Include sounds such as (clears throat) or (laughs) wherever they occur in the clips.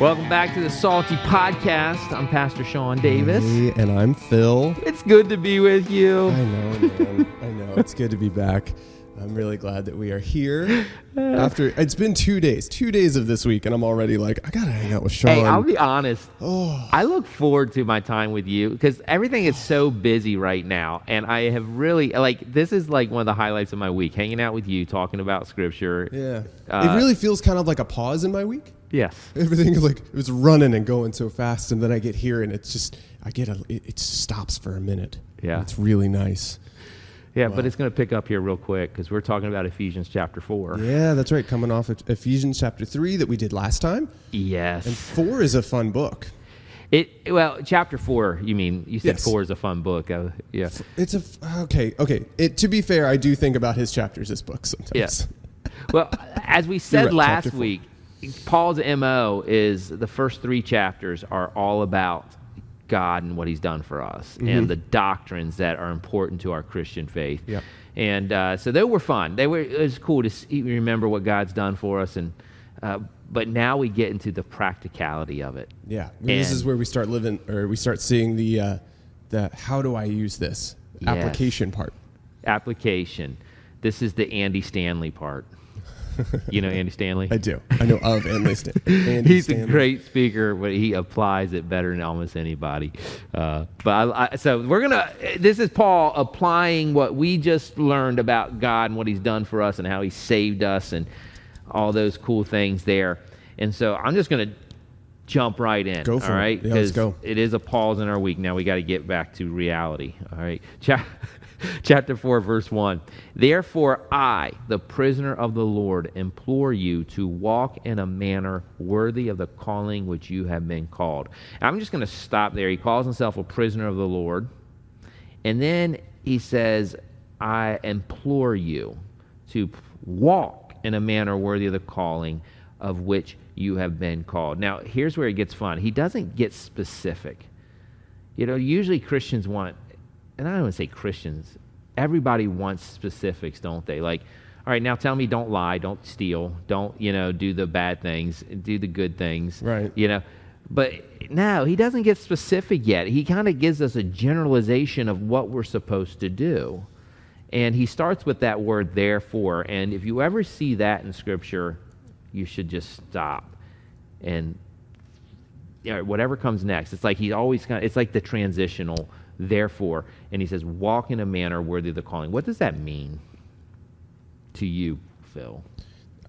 Welcome back to the Salty Podcast. I'm Pastor Sean Davis. Hey, and I'm Phil. It's good to be with you. I know, man. I know. It's good to be back. I'm really glad that we are here. (laughs) After it's been two days, two days of this week, and I'm already like, I gotta hang out with Sean. Hey, I'll be honest. oh, I look forward to my time with you because everything is so busy right now. And I have really, like, this is like one of the highlights of my week hanging out with you, talking about scripture. yeah. Uh, it really feels kind of like a pause in my week. Yes. Everything is like it was running and going so fast, and then I get here, and it's just I get a it, it stops for a minute. Yeah. it's really nice. Yeah, but it's going to pick up here real quick because we're talking about Ephesians chapter 4. Yeah, that's right. Coming off of Ephesians chapter three that we did last time, Yes. and four is a fun book. It well, chapter four. You mean you said Yes. four is a fun book? Uh, yeah, It's a okay, okay. It, to be fair, I do think about his chapters as books sometimes. Yes. Well, as we said right, last week, Paul's mo is the first three chapters are all about God and what He's done for us Mm-hmm. and the doctrines that are important to our Christian faith. Yep. And uh, so they were fun. They were. It was cool to see, remember what God's done for us, and uh, but now we get into the practicality of it. Yeah, this is where we start living, or we start seeing the uh, the how do I use this Yes. application part. Application. This is the Andy Stanley part. You know Andy Stanley? I do. I know of Andy, Stan- (laughs) Andy He's Stanley. a great speaker, but he applies it better than almost anybody. Uh, but I, I, so we're gonna. This is Paul applying what we just learned about God and what He's done for us and how He saved us and all those cool things there. And so I'm just gonna jump right in. Go for all it. right? Yeah, let's go. It is a pause in our week. Now we got to get back to reality. All right. Cha- (laughs) (laughs) Chapter 4, verse 1. Therefore, I, the prisoner of the Lord, implore you to walk in a manner worthy of the calling which you have been called. And I'm just going to stop there. He calls himself a prisoner of the Lord. And then he says, I implore you to walk in a manner worthy of the calling of which you have been called. Now, here's where it gets fun. He doesn't get specific. You know, usually Christians want, and I don't want to say Christians, everybody wants specifics, don't they? Like, all right, now tell me don't lie, don't steal, don't, you know, do the bad things, do the good things. Right. You know, but no, he doesn't get specific yet. He kind of gives us a generalization of what we're supposed to do. And he starts with that word therefore. And if you ever see that in Scripture, you should just stop and you know, whatever comes next. It's like he always kind of, it's like the transitional therefore. And he says, walk in a manner worthy of the calling. What does that mean to you, Phil?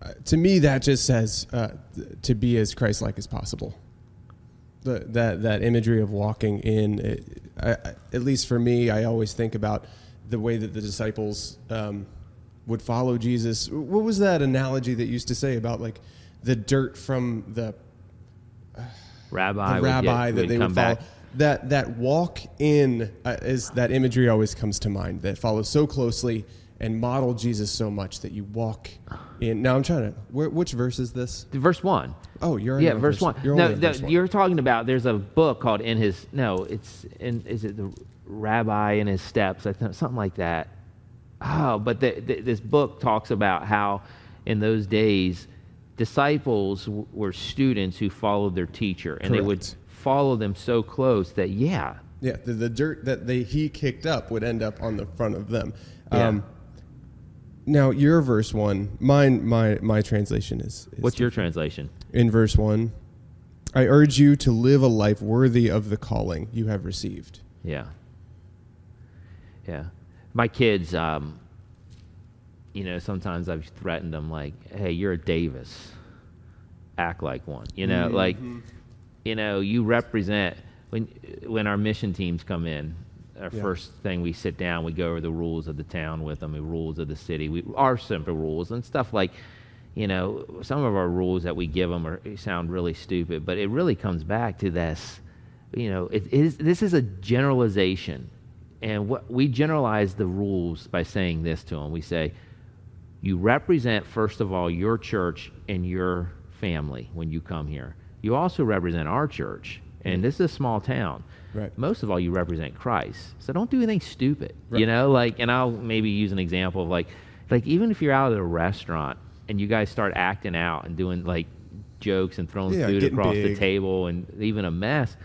Uh, to me, that just says uh, th- to be as Christ-like as possible. The, that that imagery of walking in, it, I, I- at least for me, I always think about the way that the disciples um, would follow Jesus. What was that analogy that used to say about like the dirt from the Rabbi, the would rabbi get- that they would follow. back. That that walk in uh, is that imagery always comes to mind. That follows so closely and model Jesus so much that you walk in. Now I'm trying to. Where, which verse is this? Verse 1. Oh, you're yeah, on verse one. You're No, only on the- verse one. you're talking about. There's a book called "In His." No, it's in. Is it the Rabbi in His Steps? I think something like that. Oh, but the, the, this book talks about how in those days disciples w- were students who followed their teacher, and they would Correct. Follow them so close that yeah, Yeah, the, the dirt that they he kicked up would end up on the front of them. Yeah. Um, now your verse one, mine my my translation is, is what's your translation? in verse one. I urge you to live a life worthy of the calling you have received. Yeah. Yeah. My kids, um, you know, sometimes I've threatened them like, hey, you're a Davis. Act like one. You know, like, you know, you represent when when our mission teams come in. Our Yeah. first thing we sit down, we go over the rules of the town with them, the rules of the city. We our simple rules and stuff like, you know, some of our rules that we give them are sound really stupid, but it really comes back to this. You know, it is this is a generalization, and what we generalize the rules by saying this to them. We say, you represent first of all your church and your family when you come here. You also represent our church, and this is a small town. Right. Most of all, you represent Christ. So don't do anything stupid. Right. You know, like, and I'll maybe use an example of like, like even if you're out at a restaurant and you guys start acting out and doing like jokes and throwing Yeah, food across the table and even a mess,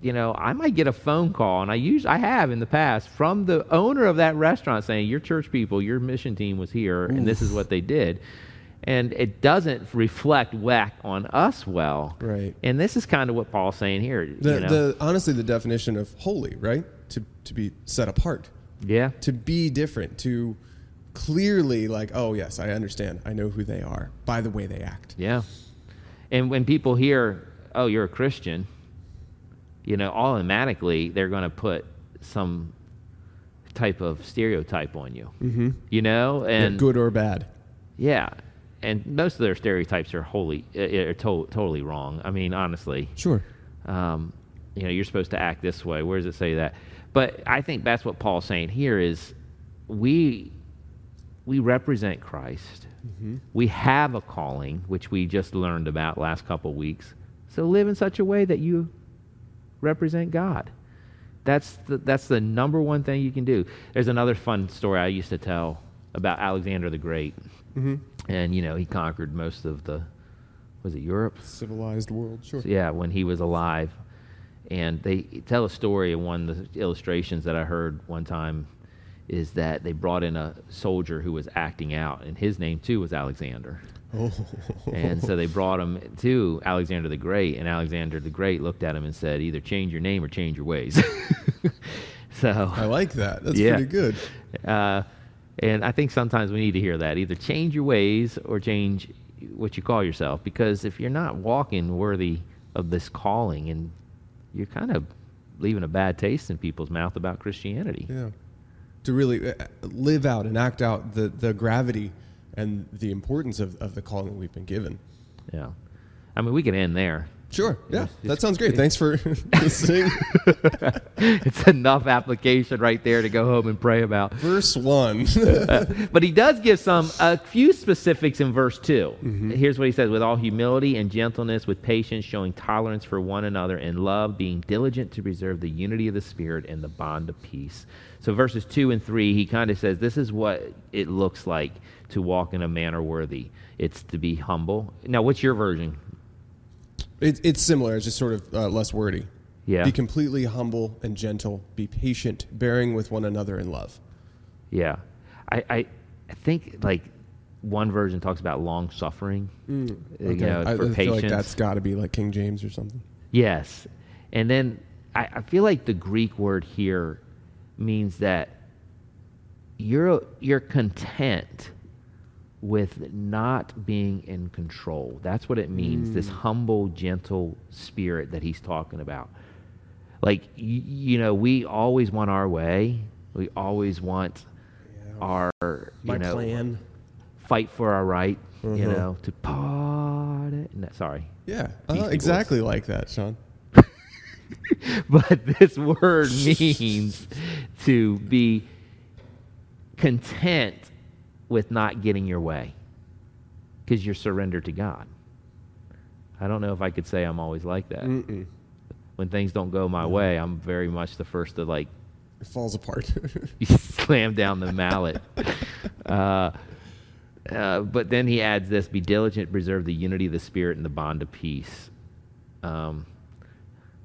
you know, I might get a phone call, and I use I have in the past from the owner of that restaurant saying, "Your church people, your mission team was here, and this is what they did." And it doesn't reflect back on us well. Right. And this is kind of what Paul's saying here. The, you know? the honestly the definition of holy, right? To to be set apart, yeah. to be different, to clearly like, oh yes, I understand. I know who they are by the way they act. Yeah. And when people hear, oh, you're a Christian, you know, automatically they're going to put some type of stereotype on you. Mm-hmm. You know? Yeah, And good or bad. yeah. And most of their stereotypes are wholly, uh, are to- totally wrong. I mean, honestly, Sure. um, you know, you're supposed to act this way. Where does it say that? But I think that's what Paul's saying here is we we represent Christ. We have a calling, which we just learned about last couple of weeks. So live in such a way that you represent God. That's the, that's the number one thing you can do. There's another fun story I used to tell about Alexander the Great, and you know he conquered most of the was it Europe? Civilized world. Sure. So, yeah, when he was alive. And they tell a story of one of the illustrations that I heard one time is that they brought in a soldier who was acting out, and his name too was Alexander. Oh. And so they (laughs) brought him to Alexander the Great, and Alexander the Great looked at him and said, "Either change your name or change your ways." (laughs) so I like that. That's Yeah. pretty good. uh, and I think sometimes we need to hear that. Either change your ways or change what you call yourself. Because if you're not walking worthy of this calling, and you're kind of leaving a bad taste in people's mouth about Christianity. Yeah. To really uh, live out and act out the, the gravity and the importance of, of the calling we've been given. Yeah. I mean, we can end there. Sure. Yeah. That sounds great. Thanks for (laughs) listening. (laughs) it's enough application right there to go home and pray about. Verse 1. (laughs) But he does give some a few specifics in verse 2. Mm-hmm. Here's what he says with all humility and gentleness, with patience, showing tolerance for one another, and love, being diligent to preserve the unity of the Spirit and the bond of peace. So, verses 2 and 3, he kind of says this is what it looks like to walk in a manner worthy. It's to be humble. Now, what's your version? It, it's similar. It's just sort of uh, less wordy. Yeah. Be completely humble and gentle. Be patient, bearing with one another in love. Yeah. I, I, I think like one version talks about long suffering. You know, I, for I feel like that's got to be like King James or something. Yes. And then I, I feel like the Greek word here means that you're you're content with not being in control. That's what it means. This humble, gentle spirit that he's talking about. Like you, you know, we always want our way. We always want our My you know plan. fight for our right. You Mhm. know, to pardon. No, sorry, Yeah. Uh, exactly like that, Sean. (laughs) but this word (laughs) means to be content with not getting your way because you're surrendered to God. I don't know if I could say I'm always like that. Mm-mm. When things don't go my way, I'm very much the first to like It falls apart. (laughs) slam down the mallet. (laughs) uh, uh, but then he adds this be diligent, preserve the unity of the Spirit and the bond of peace. Um,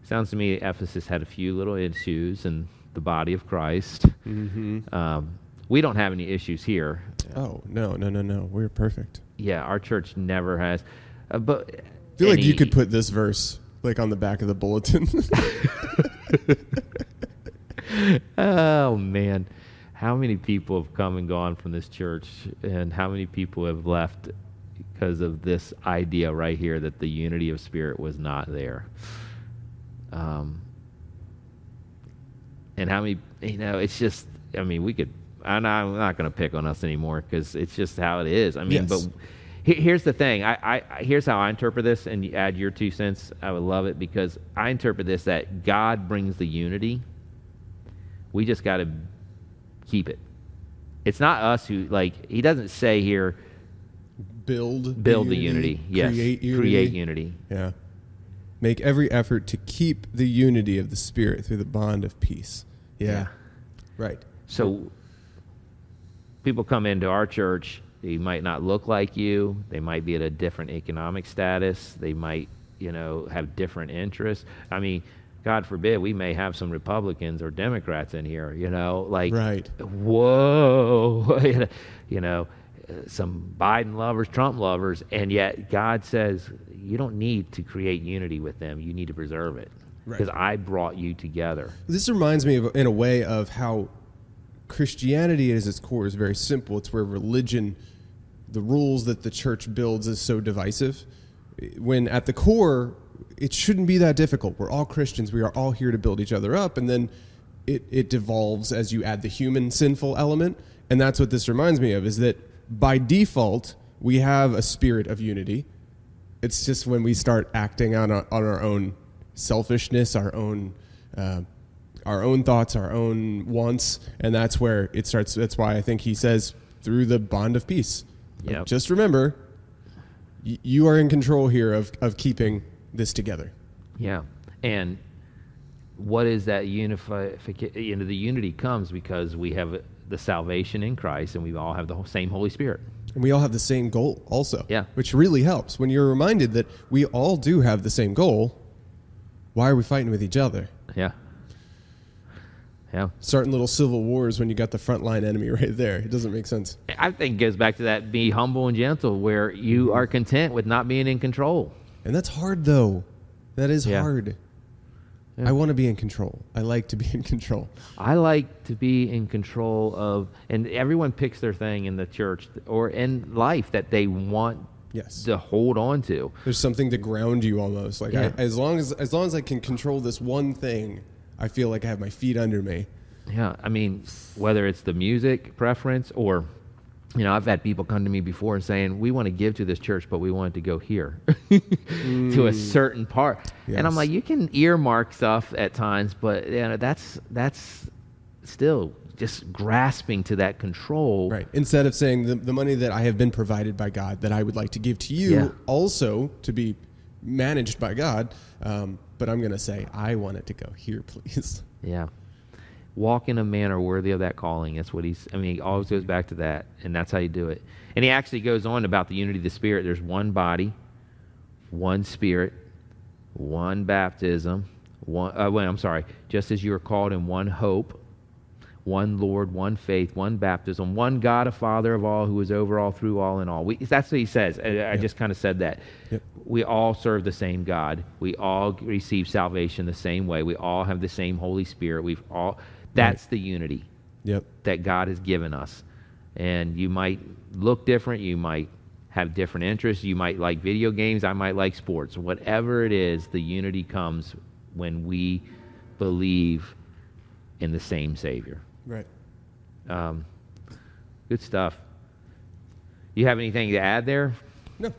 sounds to me Ephesus had a few little issues in the body of Christ. hmm Um, we don't have any issues here. Oh no, no, no, no. We're perfect. Yeah, our church never has. Uh, but I feel like you could put this verse like on the back of the bulletin. (laughs) Oh man, how many people have come and gone from this church, and how many people have left because of this idea right here that the unity of spirit was not there. Um, and how many, you know, it's just. I mean, we could. I'm not, I'm not going to pick on us anymore because it's just how it is. I mean, Yes. but he- here's the thing. I, I, here's how I interpret this, and you add your two cents. I would love it because I interpret this that God brings the unity. We just got to keep it. It's not us who like. He doesn't say here build, build the unity. Yes, create unity. create unity. Yeah. Make every effort to keep the unity of the spirit through the bond of peace. Yeah. Yeah. Right. So people come into our church they might not look like you, they might be at a different economic status, they might, you know, have different interests. I mean, God forbid, we may have some Republicans or Democrats in here, you know, like, Right. whoa, (laughs) you know, some Biden lovers, Trump lovers, and yet God says you don't need to create unity with them. You need to preserve it Right. because I brought you together. This reminds me of, in a way, of how Christianity, at its core, is very simple. It's where religion, the rules that the church builds, is so divisive. When at the core, it shouldn't be that difficult. We're all Christians. We are all here to build each other up, and then it, it devolves as you add the human sinful element. And that's what this reminds me of: is that by default we have a spirit of unity. It's just when we start acting on our, on our own selfishness, our own uh, our own thoughts, our own wants, and that's where it starts. That's why I think he says through the bond of peace. Yep. Just remember, y- you are in control here of of keeping this together. Yeah, and what is that unification? You know, the unity comes because we have the salvation in Christ, and we all have the same Holy Spirit. And we all have the same goal, also. Yeah. Which really helps when you're reminded that we all do have the same goal. Why are we fighting with each other? Yeah, yeah. Starting little civil wars when you got the frontline enemy (laughs) right there. It doesn't make sense. I think it goes back to that be humble and gentle, where you mm-hmm. are content with not being in control. And that's hard, though. That is Yeah. hard. Yeah. I want to be in control. I like to be in control. I like to be in control of, and everyone picks their thing in the church or in life that they want Yes. to hold on to. There's something to ground you almost. Like Yeah. I, as long as as long as I can control this one thing, I feel like I have my feet under me. Yeah, I mean, whether it's the music preference or, you know, I've had people come to me before and saying, we want to give to this church, but we want it to go here (laughs) to a mm. certain part. And I'm like, you can earmark stuff at times, but you know, that's that's still just grasping to that control. Right. Instead of saying the, the money that I have been provided by God that I would like to give to you Yeah. also to be managed by God, um, but I'm going to say I want it to go here, (laughs) please. Yeah. Walk in a manner worthy of that calling. That's what he's, I mean, he always goes back to that, and that's how you do it. And he actually goes on about the unity of the Spirit. There's one body, one Spirit, one baptism, one, uh, I'm sorry, just as you are called in one hope, one Lord, one faith, one baptism, one God, a Father of all, who is over all, through all, and all. We, that's what he says. I, I just kind of said that. Yep. We all serve the same God. We all receive salvation the same way. We all have the same Holy Spirit. We've all. That's the unity Yep. that God has given us. And you might look different. You might have different interests. You might like video games. I might like sports. Whatever it is, the unity comes when we believe in the same Savior. Right. Um, good stuff. You have anything to add there? No.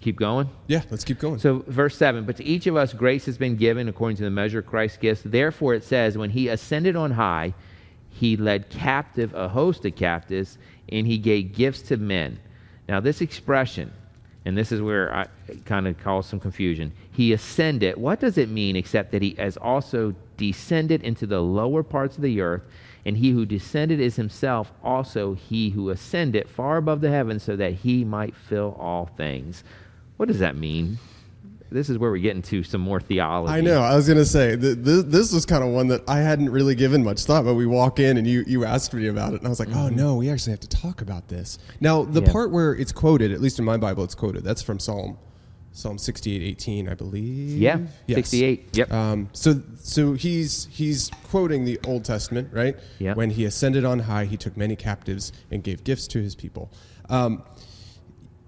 Keep going. Yeah, let's keep going. So, verse 7 But to each of us grace has been given according to the measure of Christ's gifts. Therefore, it says, When he ascended on high, he led captive a host of captives, and he gave gifts to men. Now, this expression, and this is where I kind of cause some confusion. He ascended. What does it mean except that he has also descended into the lower parts of the earth? And he who descended is himself also he who ascended far above the heavens so that he might fill all things. What does that mean? This is where we get into some more theology. I know. I was going to say th- th- this was kind of one that I hadn't really given much thought, but we walk in and you you asked me about it, and I was like, oh no, we actually have to talk about this. Now, the Mm-hmm. Yeah. part where it's quoted, at least in my Bible, it's quoted. That's from Psalm, Psalm sixty-eight, eighteen, I believe. Yeah, Yes. 68. Yep. Um, so so he's he's quoting the Old Testament, right? Yeah. When he ascended on high, he took many captives and gave gifts to his people. Um,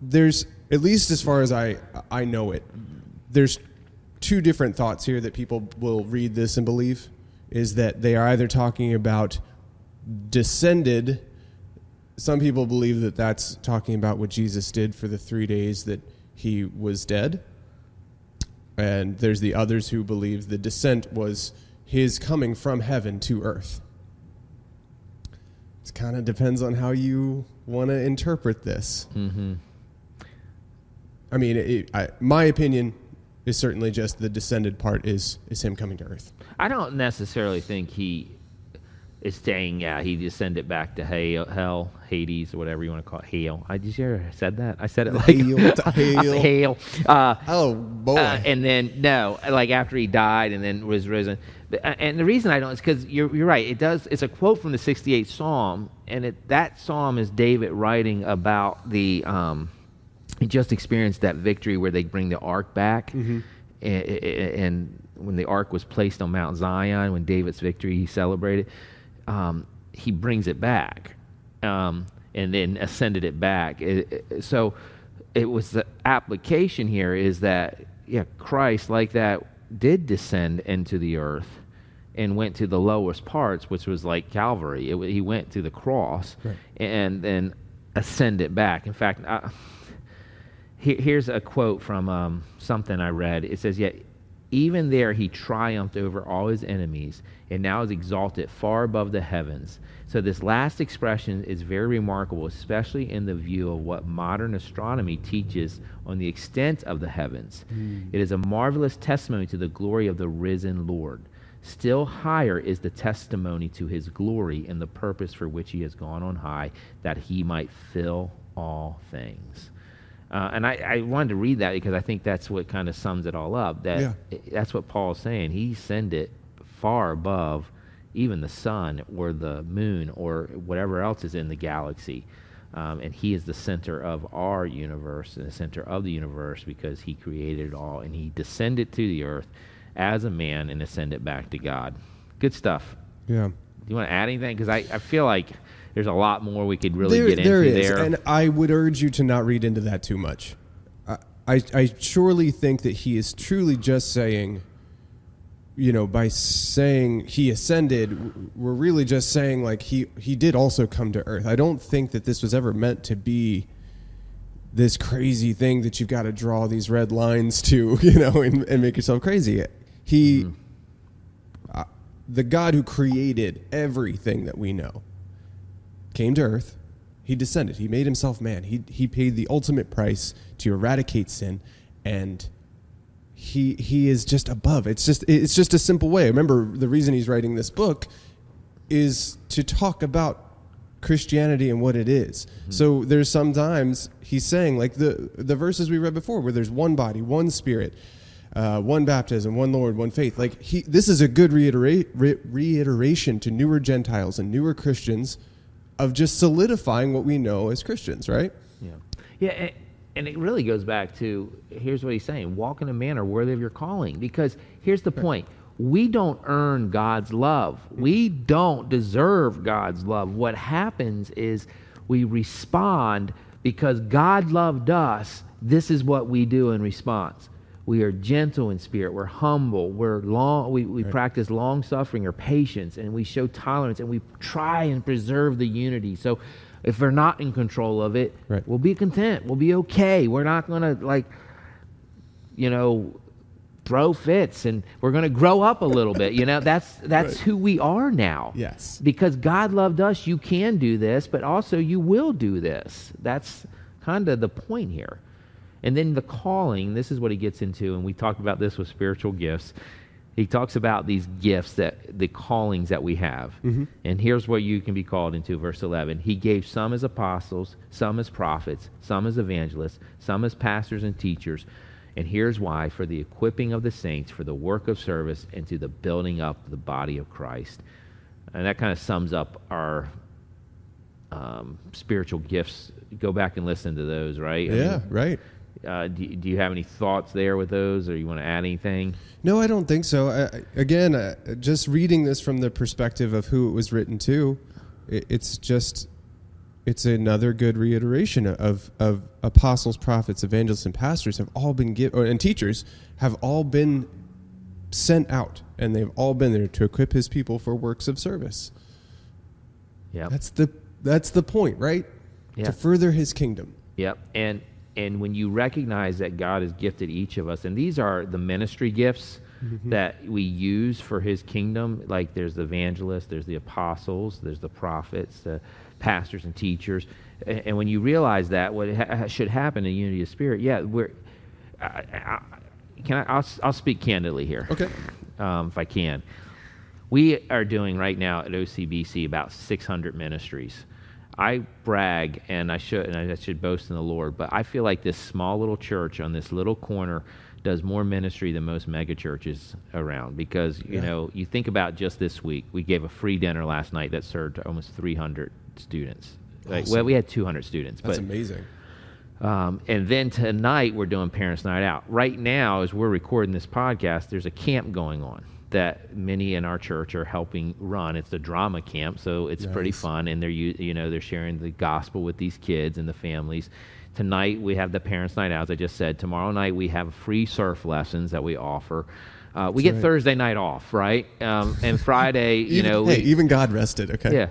there's at least as far as I I know it, there's two different thoughts here that people will read this and believe is that they are either talking about descended. Some people believe that that's talking about what Jesus did for the three days that he was dead. And there's the others who believe the descent was his coming from heaven to earth. It kind of depends on how you want to interpret this. hmm I mean, it, I, my opinion is certainly just the descended part is is him coming to earth. I don't necessarily think he is saying, yeah, he just send it back to hell, hell, Hades, or whatever you want to call it. Hell. I just hear said that. I said it like (laughs) Hail to I hail. hail. Uh, Oh boy. uh, and then no, like after he died and then was risen. But- uh, And the reason I don't is because you're, you're right. It does. It's a quote from the 68th Psalm, and it, that psalm is David writing about the. Um, he just experienced that victory where they bring the ark back, and, and when the ark was placed on Mount Zion, when David's victory he celebrated, um, he brings it back, um, and then ascended it back. It- it- so it was the application here is that yeah, Christ like that did descend into the earth and went to the lowest parts, which was like Calvary. It, he went to the cross Right. and then ascended back. In fact, I, here, here's a quote from um, something I read. It says, Yet even there he triumphed over all his enemies and now is exalted far above the heavens. So, this last expression is very remarkable, especially in the view of what modern astronomy teaches on the extent of the heavens. It is a marvelous testimony to the glory of the risen Lord. Still higher is the testimony to his glory and the purpose for which he has gone on high, that he might fill all things. Uh, and I, I wanted to read that because I think that's what kind of sums it all up. That Yeah. that's what Paul's saying. He ascended far above even the sun or the moon or whatever else is in the galaxy. Um, and he is the center of our universe and the center of the universe because he created it all. And he descended to the earth as a man and ascended back to God. Good stuff. yeah. Do you want to add anything? Because I, I feel like there's a lot more we could really there, get into there is, there. and I would urge you to not read into that too much. I, I, I surely think that he is truly just saying, you know, by saying he ascended, we're really just saying like he he did also come to earth. I don't think that this was ever meant to be this crazy thing that you've got to draw these red lines to, (laughs) you know, and, and make yourself crazy. He, uh, the God who created everything that we know, came to earth. He descended. He made himself man. He he paid the ultimate price to eradicate sin, and he he is just above. It's just it's just a simple way. Remember, the reason he's writing this book is to talk about Christianity and what it is. So there's sometimes he's saying like the the verses we read before, where there's one body, one spirit, uh, one baptism, one Lord, one faith. Like he, this is a good reiterate, re- reiteration to newer Gentiles and newer Christians of just solidifying what we know as Christians, right? Yeah. Yeah. And, and it really goes back to here's what he's saying walk in a manner worthy of your calling. Because here's the point we don't earn God's love, we don't deserve God's love. What happens is we respond because God loved us. This is what we do in response. We are gentle in spirit. We're humble. We're long. We, we practice long suffering or patience, and we show tolerance, and we try and preserve the unity. So, if we're not in control of it, Right. we'll be content. We'll be okay. We're not going to like, you know, throw fits, and we're going to grow up a little bit. You know, that's (laughs) that's Right. who we are now. Yes. Because God loved us, you can do this, but also you will do this. That's kind of the point here. And then the calling, this is what he gets into, and we talked about this with spiritual gifts. He talks about these gifts that the callings that we have. And here's what you can be called into, verse 11. He gave some as apostles, some as prophets, some as evangelists, some as pastors and teachers. And here's why for the equipping of the saints, for the work of service, and to the building up the body of Christ. And that kind of sums up our um, spiritual gifts. Go back and listen to those, right? I Yeah, mean, right. Uh, do, do you have any thoughts there with those, or you want to add anything? No, I don't think so. I, again, uh, just reading this from the perspective of who it was written to, it, it's just it's another good reiteration of of apostles, prophets, evangelists, and pastors have all been given, and teachers have all been sent out, and they've all been there to equip His people for works of service. Yeah. That's the that's the point, right? Yeah. To further His kingdom. Yep. And and when you recognize that God has gifted each of us, and these are the ministry gifts that we use for His kingdom, like there's the evangelists, there's the apostles, there's the prophets, the pastors and teachers, and, and when you realize that, what ha- should happen in unity of spirit, yeah, we're. I, I, can I? I'll, I'll speak candidly here. Okay. um, if I can. We are doing right now at OCBC about 600 ministries. I brag, and I should, and I should boast in the Lord, but I feel like this small little church on this little corner does more ministry than most mega churches around because you Yeah. know you think about just this week we gave a free dinner last night that served almost 300 students like, well we had 200 students That's but amazing. um, and then tonight we're doing Parents Night Out. Right now, as we're recording this podcast, there's a camp going on that many in our church are helping run. It's a drama camp, so it's pretty fun, and they're you know they're sharing the gospel with these kids and the families. Tonight we have the Parents Night Out, as I just said. Tomorrow night we have free surf lessons that we offer. Uh, we get right. Thursday night off, right? Um, and Friday, (laughs) you even, know, hey, we, even God rested. Okay. yeah.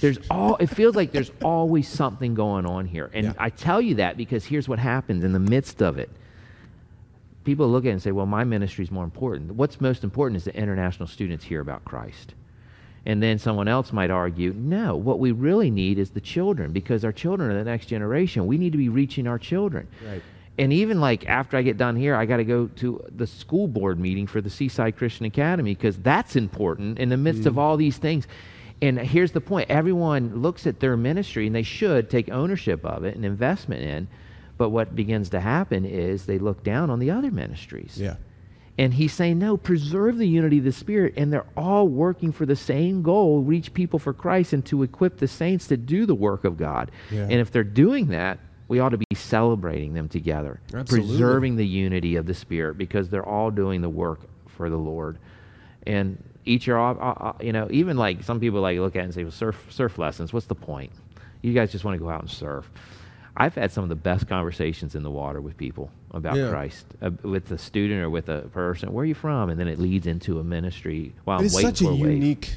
There's all it feels like there's always something going on here. And Yeah. I tell you that because here's what happens in the midst of it. People look at it and say, "Well, my ministry is more important." What's most important is the international students hear about Christ. And then someone else might argue, "No, what we really need is the children because our children are the next generation. We need to be reaching our children." Right. And even like after I get done here, I got to go to the school board meeting for the Seaside Christian Academy because that's important in the midst of mm. all these things. And here's the point everyone looks at their ministry and they should take ownership of it and investment in. But what begins to happen is they look down on the other ministries. Yeah. And he's saying, no, preserve the unity of the Spirit. And they're all working for the same goal reach people for Christ and to equip the saints to do the work of God. Yeah. And if they're doing that, we ought to be celebrating them together, Absolutely. preserving the unity of the Spirit because they're all doing the work for the Lord. And each are, you know, even like some people like look at it and say, well, surf, surf lessons, what's the point? You guys just want to go out and surf. I've had some of the best conversations in the water with people about Yeah. Christ, uh, with a student or with a person. Where are you from? And then it leads into a ministry while It's such a a unique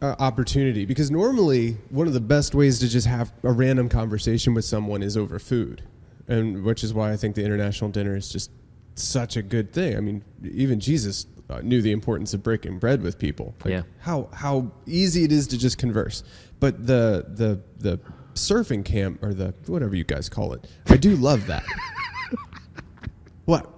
uh, opportunity because normally one of the best ways to just have a random conversation with someone is over food, and which is why I think the international dinner is just such a good thing. I mean, even Jesus uh, knew the importance of breaking bread with people. Like Yeah. How how easy it is to just converse, but the the the surfing camp or the whatever you guys call it, I do love that. (laughs) what?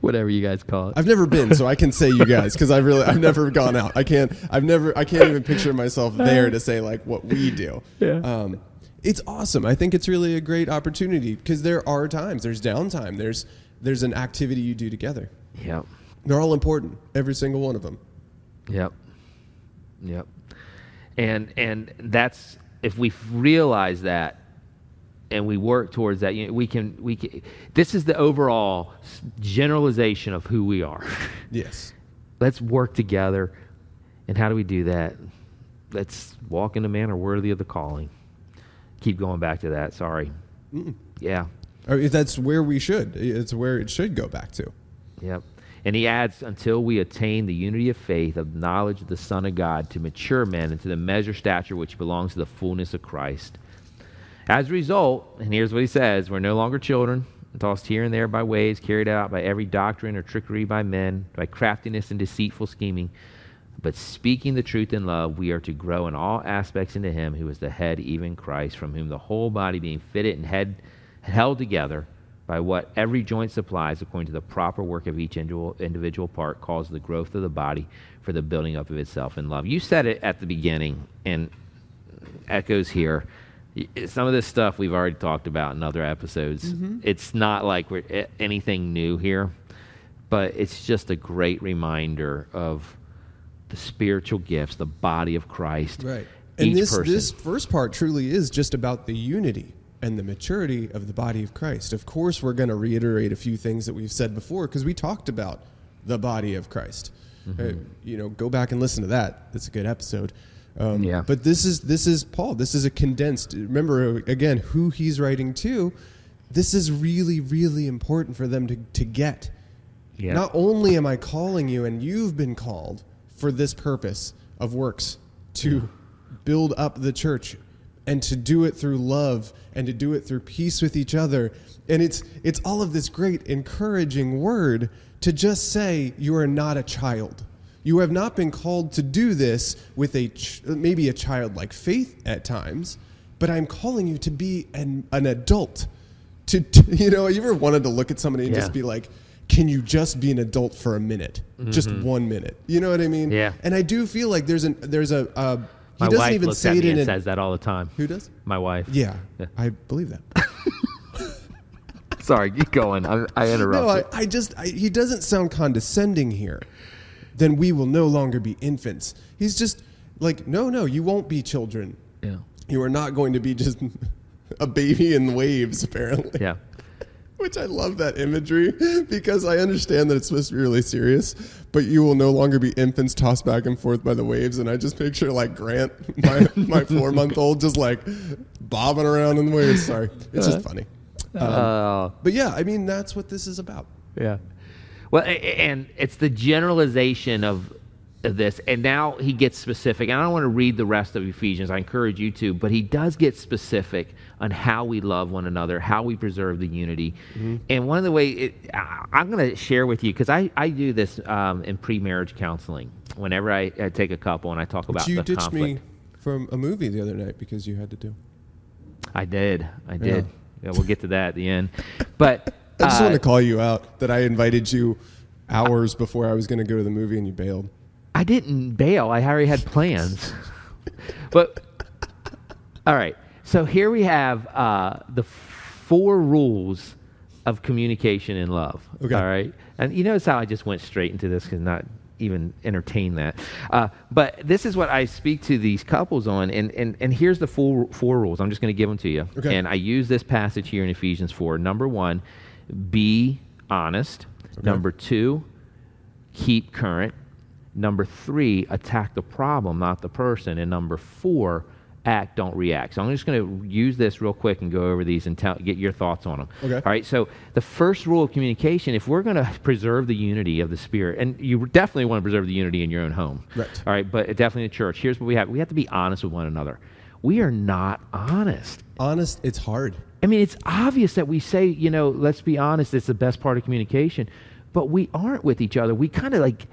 Whatever you guys call it. I've never been, so I can say you guys because I really I've never gone out. I can't I've never I can't even picture myself (laughs) there to say like what we do. Yeah. Um, it's awesome. I think it's really a great opportunity because there are times there's downtime. There's there's an activity you do together. Yep. They're all important, every single one of them. Yep. Yep. And and that's if we realize that and we work towards that, you know, we can we can. This is the overall generalization of who we are. (laughs) Yes. Let's work together. And how do we do that? Let's walk in a manner worthy of the calling. Keep going back to that. Sorry. Yeah. I mean, that's where we should. It's where it should go back to. Yep. And he adds, until we attain the unity of faith, of knowledge of the Son of God, to mature men, and to the measure stature which belongs to the fullness of Christ. As a result, and here's what he says we're no longer children, tossed here and there by waves, carried out by every doctrine or trickery by men, by craftiness and deceitful scheming. But speaking the truth in love, we are to grow in all aspects into Him who is the head, even Christ, from whom the whole body being fitted and head, held together by what every joint supplies, according to the proper work of each individual, part, causes the growth of the body for the building up of itself in love. You said it at the beginning, and echoes here. Some of this stuff we've already talked about in other episodes. Mm-hmm. It's not like we're anything new here, but it's just a great reminder of the spiritual gifts, the body of Christ. Right. And this person. this first part truly is just about the unity and the maturity of the body of Christ. Of course, we're going to reiterate a few things that we've said before because we talked about the body of Christ. Mm-hmm. Uh, you know, go back and listen to that. It's a good episode. Um, Yeah. But this is this is Paul. This is a condensed. Remember again who he's writing to. This is really really important for them to to get. Yeah. Not only am I calling you, and you've been called for this purpose of works to build up the church and to do it through love and to do it through peace with each other. And it's it's all of this great encouraging word to just say you are not a child. You have not been called to do this with a ch- maybe a childlike faith at times, but I'm calling you to be an, an adult. To, to (laughs) you know, you ever wanted to look at somebody and Yeah. just be like, can you just be an adult for a minute, just one minute? You know what I mean? Mm-hmm. Yeah. And I do feel like there's an there's a he My doesn't wife even looks say at it me in and a, says that all the time. who does? My wife. Yeah, Yeah. I believe that. (laughs) Sorry, keep going. I, I No. I, I just I, he doesn't sound condescending here. Then we will no longer be infants. He's just like, no, no, you won't be children. yeah. You are not going to be just (laughs) a baby in waves, apparently. Yeah. Which I love that imagery (laughs) because I understand that it's supposed to be really serious, but you will no longer be infants tossed back and forth by the waves. And I just picture like Grant, (laughs) my, my four month old, just like bobbing around in the waves. Sorry. It's just funny. Um, Uh, but yeah, I mean, that's what this is about. Yeah. Well, and it's the generalization of this, and now he gets specific. And I don't want to read the rest of Ephesians. I encourage you to, but he does get specific on how we love one another, how we preserve the unity. And one of the way it, I- I'm going to share with you because I I do this um, in pre-marriage counseling. Whenever I, I take a couple and I talk about But you the ditched conflict. me from a movie the other night because you had to do. I did. I did. Yeah. we'll get to that at the end. But (laughs) I just uh, want to call you out that I invited you hours before I was going to go to the movie and you bailed. I didn't bail. I already had plans. but all right. So here we have uh, the four rules of communication in love. Okay. All right. And you notice how I just went straight into this because not even entertain that. Uh, but this is what I speak to these couples on, and and and here's the four four rules. I'm just going to give them to you. Okay. And I use this passage here in Ephesians four. Number one, be honest. Number two, keep current. Number three, attack the problem, not the person. And number four, act, don't react. So I'm just going to use this real quick and go over these and tell, get your thoughts on them. Okay. All right. So the first rule of communication, if we're going to preserve the unity of the spirit, and you definitely want to preserve the unity in your own home. Right. All right. But definitely in the church. Here's what we have: we have to be honest with one another. We are not honest. Honest, it's hard. I mean, it's obvious that we say, you know, let's be honest, it's the best part of communication, but we aren't with each other. We kind of like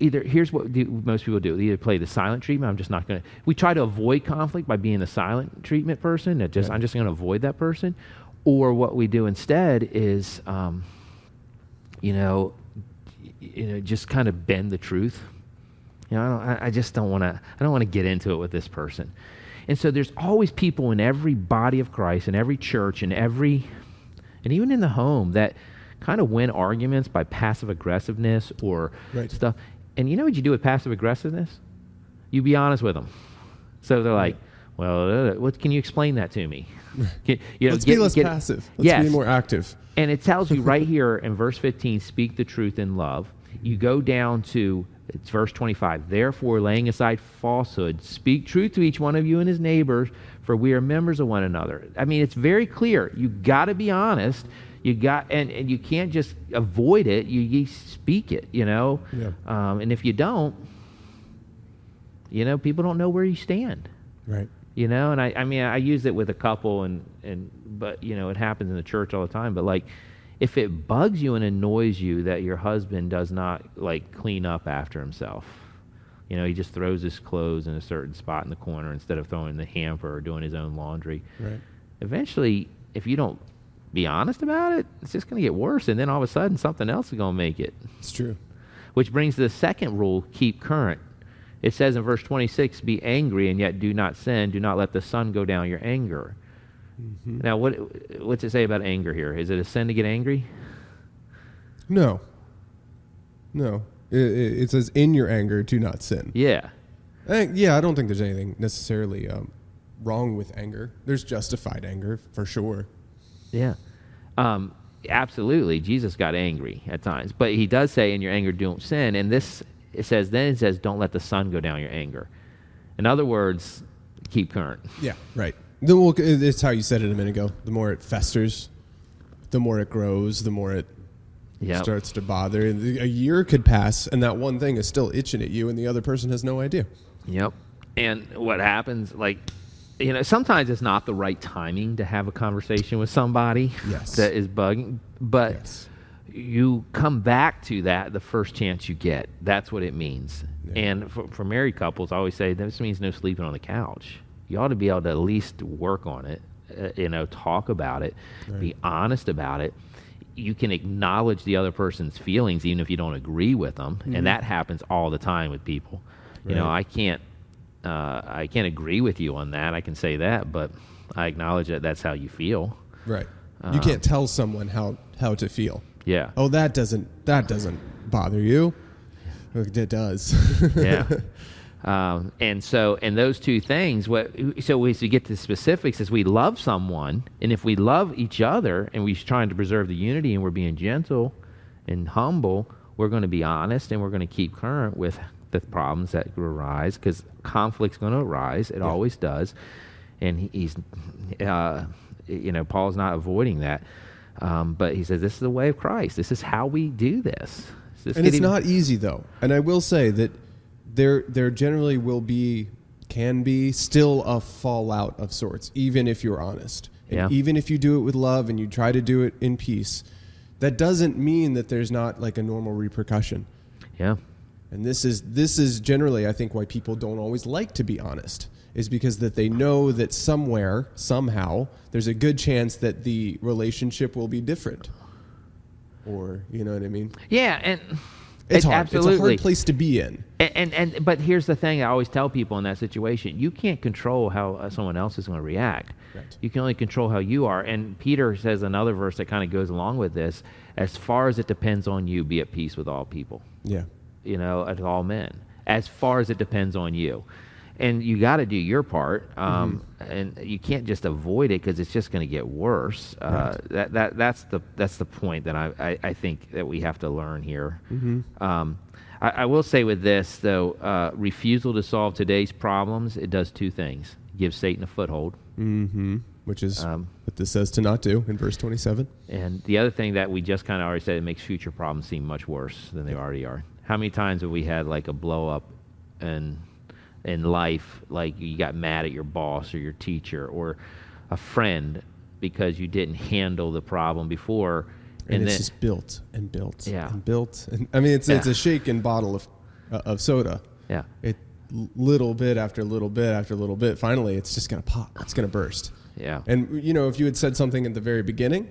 either here's what do, most people do: they either play the silent treatment. I'm just not going to. We try to avoid conflict by being the silent treatment person. That just Right. I'm just going to avoid that person, or what we do instead is, um, you know, you know, just kind of bend the truth. You know, I, don't, I- I just don't want to. I don't want to get into it with this person. And so there's always people in every body of Christ, in every church, in every, and even in the home that kind of win arguments by passive aggressiveness or Right. stuff. And you know what you do with passive aggressiveness? You be honest with them. So they're like, "Well, uh, what can you explain that to me?" (laughs) Can- you know, Let's get- be less get- passive. Let's yes. be more active. And it tells you right (laughs) here in verse 15, speak the truth in love. You go down to it's verse 25. Therefore, laying aside falsehood, speak truth to each one of you and his neighbors, for we are members of one another. I mean, it's very clear. You got to be honest. You got, and, and you can't just avoid it. You, you speak it, you know. Yeah. Um, and if you don't, you know, people don't know where you stand Right. you know and i i mean i use it with a couple and and but you know it happens in the church all the time but like if it bugs you and annoys you that your husband does not like clean up after himself you know he just throws his clothes in a certain spot in the corner instead of throwing in the hamper or doing his own laundry Right. eventually if you don't be honest about it it's just going to get worse and then all of a sudden something else is going to make it It's true. which brings to the second rule keep current. It says in verse 26 be angry and yet do not sin. Do not let the sun go down your anger. Now, what, what's it say about anger here? Is it a sin to get angry? No. No. It, it, it says, in your anger, do not sin. Yeah. Yeah, I don't think there's anything necessarily um, wrong with anger. There's justified anger, for sure. Yeah. Um, absolutely. Jesus got angry at times. But he does say, in your anger, don't sin. And this, it says, then it says, don't let the sun go down your anger. In other words, keep current. Yeah, right. The more, it's how you said it a minute ago. The more it festers, the more it grows, the more it Yeah. starts to bother. And A year could pass, and that one thing is still itching at you, and the other person has no idea. Yep. And what happens, like, you know, sometimes it's not the right timing to have a conversation with somebody Yes. that is bugging, but Yes. you come back to that the first chance you get. That's what it means. Yeah. And for, for married couples, I always say this means no sleeping on the couch. You ought to be able to at least work on it, uh, you know, talk about it, be honest about it. you can acknowledge the other person's feelings even if you don't agree with them, and that happens all the time with people. You know, I can't uh, I can't agree with you on that. I can say that, but I acknowledge that that's how you feel. Right. Uh, you can't tell someone how how to feel. Yeah. Oh, that doesn't that doesn't bother you. It does. (laughs) yeah. (laughs) Um, and so, and those two things, what, so as we get to specifics, is we love someone, and if we love each other and we're trying to preserve the unity and we're being gentle and humble, we're going to be honest and we're going to keep current with the problems that arise because conflict's going to arise. It always does. And he, he's, uh, you know, Paul's not avoiding that. Um, but he says, this is the way of Christ. This is how we do this. This and it's not easy though. And I will say that there there generally will be can be still a fallout of sorts, even if you're honest. And Yeah. even if you do it with love and you try to do it in peace, that doesn't mean that there's not like a normal repercussion. Yeah. And this is this is generally I think why people don't always like to be honest is because that they know that somewhere somehow there's a good chance that the relationship will be different. Or, you know what I mean? Yeah. And It's it- hard. Absolutely. It's a hard place to be in. And, and and but here's the thing I always tell people in that situation: you can't control how uh, someone else is going to react. Right. You can only control how you are. And Peter says another verse that kind of goes along with this: as far as it depends on you, be at peace with all people. Yeah. You know, at all men. As far as it depends on you, and you got to do your part. Um, And you can't just avoid it because it's just going to get worse. Uh, that that that's the that's the point that I, I I think that we have to learn here. Um, I, I will say with this though, uh, refusal to solve today's problems it does two things: it gives Satan a foothold, Mm-hmm. Which is Um, what this says to not do in verse 27. and the other thing that we just kind of already said, it makes future problems seem much worse than they already are. How many times have we had like a blow up in in life, like you got mad at your boss or your teacher or a friend because you didn't handle the problem before, And, and, it's then just built and built Yeah. and built. And I mean, it's it's a shaken bottle of uh, of soda. yeah, It little bit after little bit after little bit. Finally, it's just gonna pop. It's gonna burst. yeah, And you know, if you had said something at the very beginning,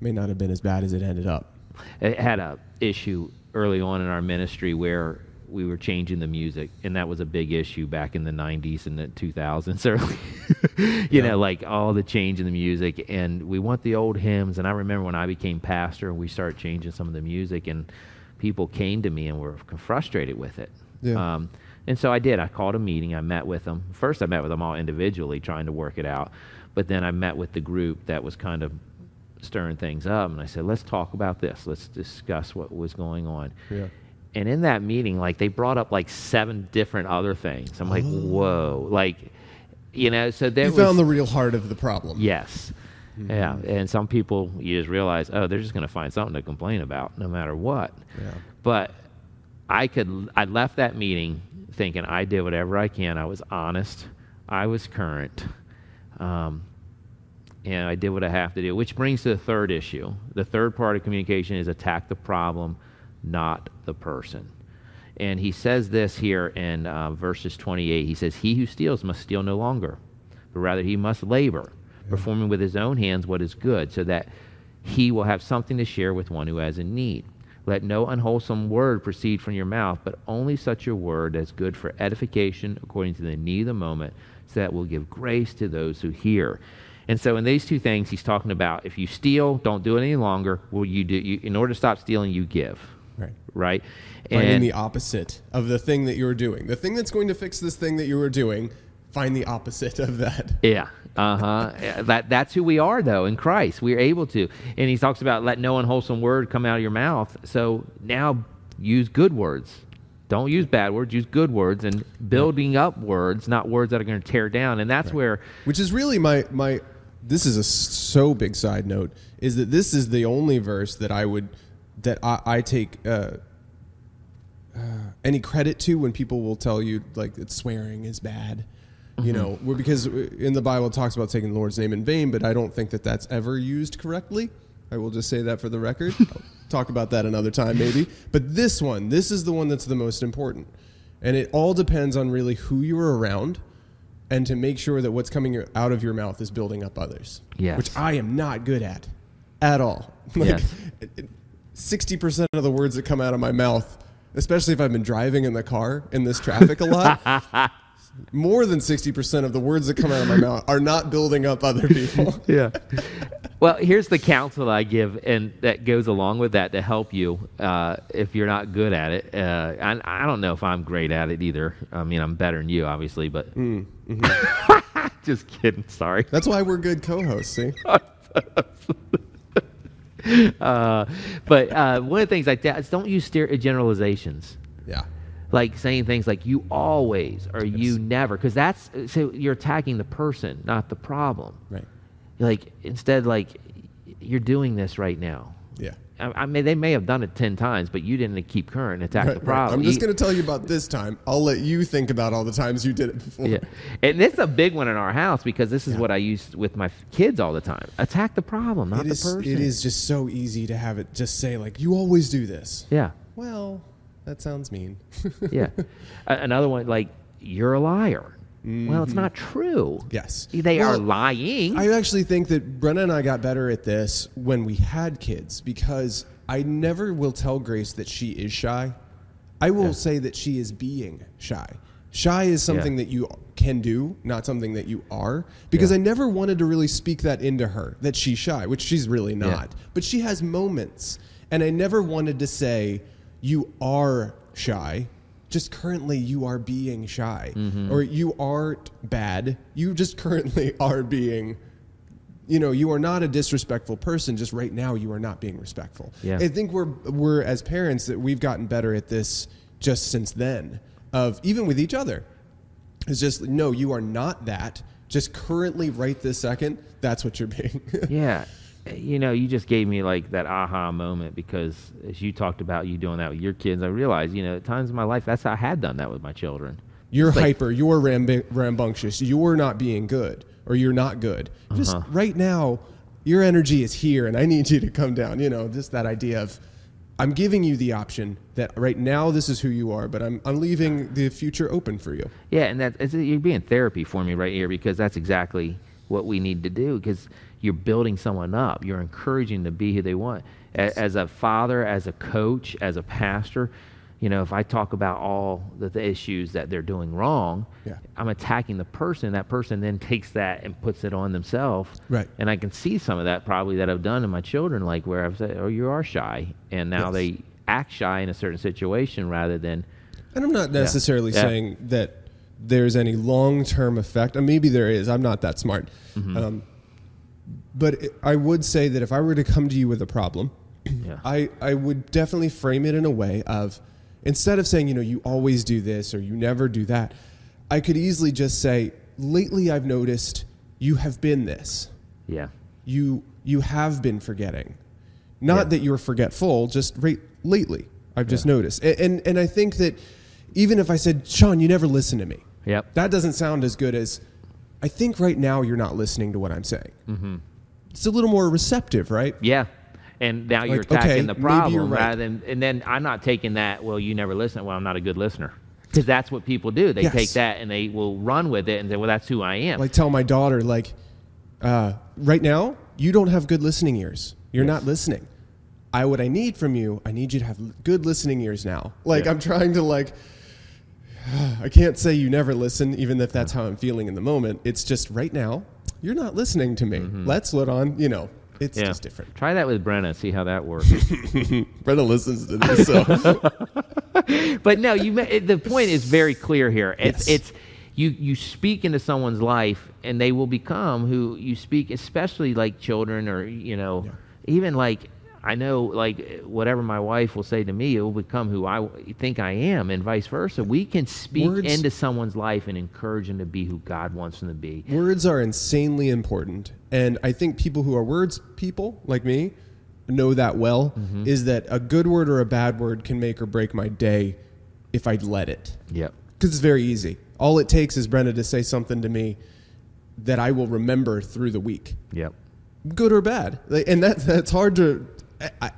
may not have been as bad as it ended up. it had a issue early on in our ministry where we were changing the music and that was a big issue back in the 90s and the 2000s (laughs) early you know like all the change in the music and we want the old hymns and i remember when i became pastor and we started changing some of the music and people came to me and were frustrated with it. Yeah. um, and so i did. I called a meeting. I met with them first i met with them all individually trying to work it out but then i met with the group that was kind of stirring things up. And i said let's talk about this. Let's discuss what was going on. Yeah. and in that meeting like they brought up like seven different other things. I'm like whoa. Like you know so there You was found the real heart of the problem. yes. Yeah. And some people you just realize oh they're just going to find something to complain about no matter what. Yeah. but i could i left that meeting thinking i did whatever i can. I was honest. I was current. Um, and I did what I have to do, which brings to the third issue. The third part of communication is attack the problem, not the person. And he says this here in uh, verses 28. He says, He who steals must steal no longer, but rather he must labor, performing with his own hands what is good, so that he will have something to share with one who has a need. Let no unwholesome word proceed from your mouth, but only such a word as good for edification according to the need of the moment, so that will give grace to those who hear. And so, in these two things, he's talking about if you steal, don't do it any longer. Will you do? You, in order to stop stealing, you give, Right. right? Finding And the opposite of the thing that you were doing. The thing that's going to fix this thing that you were doing, find the opposite of that. (laughs) Yeah. Uh huh. (laughs) that that's who we are, though, in Christ. We're able to. And he talks about let no unwholesome word come out of your mouth. So now use good words. Don't use bad words. Use good words and building up words, not words that are going to tear down. And that's where, Which is really my my. This is a so big side note. Is that this is the only verse that I would that I, I take uh, uh, any credit to when people will tell you like that swearing is bad. You know, well, because in the Bible it talks about taking the Lord's name in vain, but I don't think that that's ever used correctly. I will just say that for the record. (laughs) I'll talk about that another time, maybe. But this one, this is the one that's the most important, and it all depends on really who you're around, and to make sure that what's coming out of your mouth is building up others. Yes. which I am not good at, at all. (laughs) Like Yes. sixty percent of the words that come out of my mouth, especially if I've been driving in the car in this traffic a lot. (laughs) More than sixty percent of the words that come out of my mouth are not building up other people. (laughs) yeah. Well, here's the counsel I give, and that goes along with that to help you uh, if you're not good at it. Uh, I, I don't know if I'm great at it either. I mean, I'm better than you, obviously, but (laughs) just kidding. Sorry. That's why we're good co-hosts. See, (laughs) Uh, but uh, one of the things I like that is don't use ster- generalizations. yeah, like saying things like you always or you never because that's so you're attacking the person not the problem right, like instead like you're doing this right now yeah. I, I mean they may have done it 10 times but you didn't keep current and attack Right, the right. problem I'm just going to tell you about this time. I'll let you think about all the times you did it before. yeah and this is a big one in our house because this is what i use with my kids all the time attack the problem not It the is, person it is just so easy to have it just say like you always do this. yeah Well, that sounds mean. (laughs) yeah another one like you're a liar well it's not mm-hmm. true yes. they are lying I actually think that Brenna and I got better at this when we had kids because I never will tell Grace that she is shy. I will say that she is being shy. Shy is something that you can do, not something that you are. Because Yeah. I never wanted to really speak that into her that she's shy, which she's really not. But she has moments. And I never wanted to say, you are shy. Just currently, you are being shy. Mm-hmm. Or you aren't bad. You just currently (laughs) are being you know you are not a disrespectful person just right now you are not being respectful Yeah. i think we're we're as parents that we've gotten better at this just since then of even with each other it's just no you are not that just currently right this second that's what you're being (laughs) Yeah. You know, you just gave me like that aha moment because as you talked about you doing that with your kids, I realized, you know, at times in my life, that's how I had done that with my children. you're like- hyper you're ramb- rambunctious you're not being good or you're not good just Uh-huh. right now your energy is here and i need you to come down you know just that idea of i'm giving you the option that right now this is who you are but i'm, I'm leaving the future open for you Yeah, and that you're being therapy for me right here because that's exactly what we need to do because you're building someone up. You're encouraging them to be who they want. A- As a father, as a coach, as a pastor, you know, if I talk about all the, the issues that they're doing wrong, Yeah. I'm attacking the person. That person then takes that and puts it on themselves. Right. And I can see some of that probably that I've done in my children, like where I've said, "Oh, you are shy," and now Yes. they act shy in a certain situation rather than and i'm not necessarily Yeah. saying that there's any long-term effect maybe there is i'm not that smart Mm-hmm. um, but it, i would say that if i were to come to you with a problem Yeah. (clears throat) I, I would definitely frame it in a way of instead of saying, you know, you always do this or you never do that, I could easily just say, lately I've noticed you have been this. yeah, You you have been forgetting. Not Yeah. that you're forgetful, just right lately. I've just noticed. And, and and I think that even if I said, Sean, you never listen to me. Yep. That doesn't sound as good as I think right now you're not listening to what I'm saying. Mm-hmm. It's a little more receptive, right? Yeah. And now you're Like, okay, attacking the problem right. rather than, and then I'm not taking that, well, you never listen. Well, I'm not a good listener. Because that's what people do. They Yes. take that and they will run with it and say, well, that's who I am. like tell my daughter like uh, right now you don't have good listening ears you're not listening i what i need from you i need you to have good listening ears now like Yeah. i'm trying to like i can't say you never listen even if that's how i'm feeling in the moment it's just right now you're not listening to me mm-hmm. let's let on you know it's yeah. just different Try that with Brenna. See how that works. (laughs) Brenna listens to this so (laughs) but no, you. Eh, the point is very clear here. It's Yes. it's you you speak into someone's life, and they will become who you speak. Especially like children, or you know, Yeah. even like I know like whatever my wife will say to me, it will become who I think I am, and vice versa. We can speak Words- into someone's life and encourage them to be who God wants them to be. Words are insanely important. And I think people who are words people, like me, know that well. Mm-hmm. Is that a good word or a bad word can make or break my day if I let it. Yep. Because it's very easy. All it takes is Brenna to say something to me that I will remember through the week, Yep. good or bad. Like, And that, that's hard to,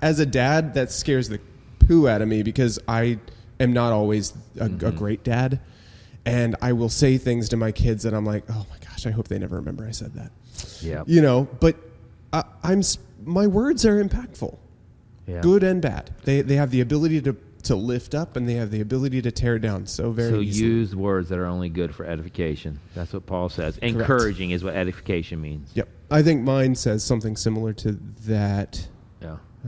as a dad, that scares the poo out of me because I am not always a, a mm-hmm. great dad. And I will say things to my kids that I'm like, oh my gosh, I hope they never remember I said that Yep. you know but I, I'm my words are impactful, Yeah. good and bad. They they have the ability to to lift up and they have the ability to tear down so very So easily. use words that are only good for edification. That's what Paul says. Encouraging is what edification means. Yep. I think mine says something similar to that.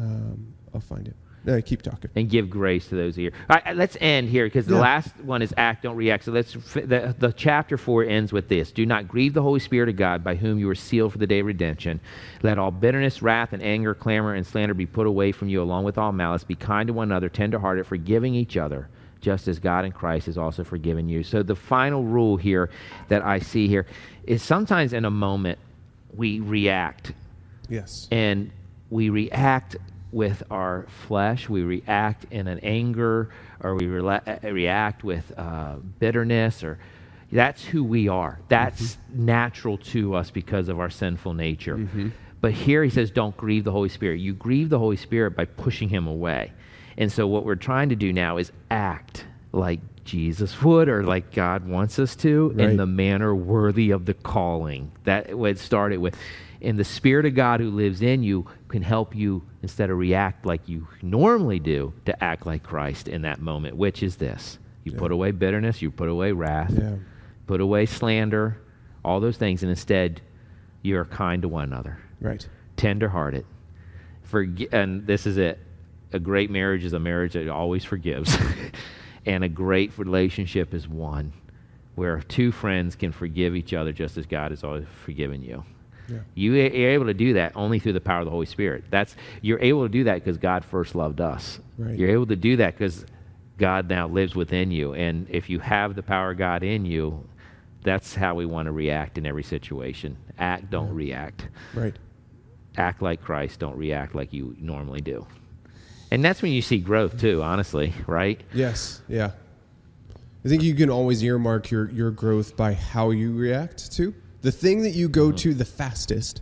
Um, I'll find it. Uh, keep talking. and give grace to those here. All right, let's end here because the Yeah. last one is act, don't react. So let's the, the chapter four ends with this: Do not grieve the Holy Spirit of God, by whom you are sealed for the day of redemption. Let all bitterness, wrath, and anger, clamor, and slander be put away from you, along with all malice. Be kind to one another, tenderhearted, forgiving each other, just as God in Christ has also forgiven you. So the final rule here that I see here is sometimes in a moment we react Yes. and we react with our flesh. We react in an anger, or we rela- uh, react with uh, bitterness, or that's who we are. That's natural to us because of our sinful nature. But here he says, don't grieve the Holy Spirit. You grieve the Holy Spirit by pushing him away. And so what we're trying to do now is act like Jesus would or like God wants us to in the manner worthy of the calling. That what it started with. And the Spirit of God who lives in you can help you instead of react like you normally do to act like Christ in that moment, which is this. You Yeah. put away bitterness, you put away wrath, Yeah. put away slander, all those things, and instead you are kind to one another, Right. tenderhearted. Forgi- and this is it. A great marriage is a marriage that always forgives. (laughs) and a great relationship is one where two friends can forgive each other just as God has always forgiven you. Yeah. You are able to do that only through the power of the Holy Spirit. That's you're able to do that because God first loved us. Right. You're able to do that because God now lives within you, and if you have the power of God in you, that's how we want to react in every situation. Act, don't react. Right. Act like Christ, don't react like you normally do. And that's when you see growth too, honestly, right? Yes. Yeah. I think you can always earmark your, your growth by how you react to the thing that you go to the fastest,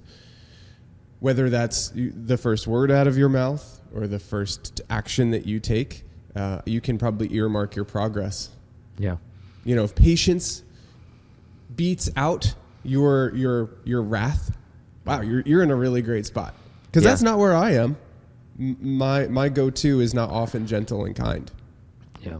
whether that's the first word out of your mouth or the first action that you take. Uh, you can probably earmark your progress. Yeah. You know, if patience beats out your your your wrath, wow, you're you're in a really great spot. Because Yeah. that's not where I am. M- My my go to is not often gentle and kind. Yeah.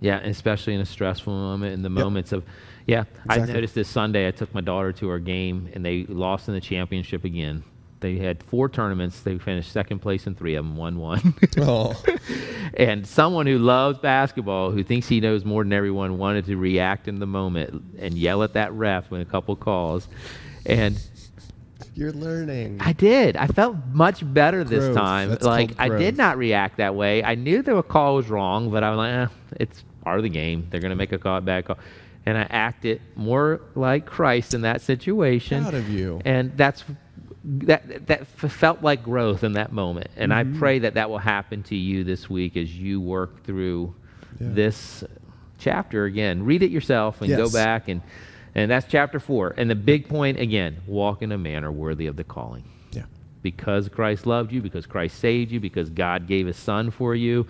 Yeah, especially in a stressful moment, in the Yep. moments of, yeah. I noticed this Sunday I took my daughter to her game and they lost in the championship again. They had four tournaments. They finished second place in three of them, one one. (laughs) Oh, (laughs) and someone who loves basketball, who thinks he knows more than everyone, wanted to react in the moment and yell at that ref when a couple calls. And you're learning. I did. I felt much better this time. That's like I did not react that way. I knew the call was wrong, but I was like, eh, it's part of the game. They're going to make a call, bad call, and I acted more like Christ in that situation. Proud of you. And that's that that f- felt like growth in that moment. And Mm-hmm. I pray that that will happen to you this week as you work through Yeah. this chapter again. Read it yourself and go back and and that's chapter 4. And the big point again, walk in a manner worthy of the calling Yeah. because Christ loved you, because Christ saved you, because God gave his son for you,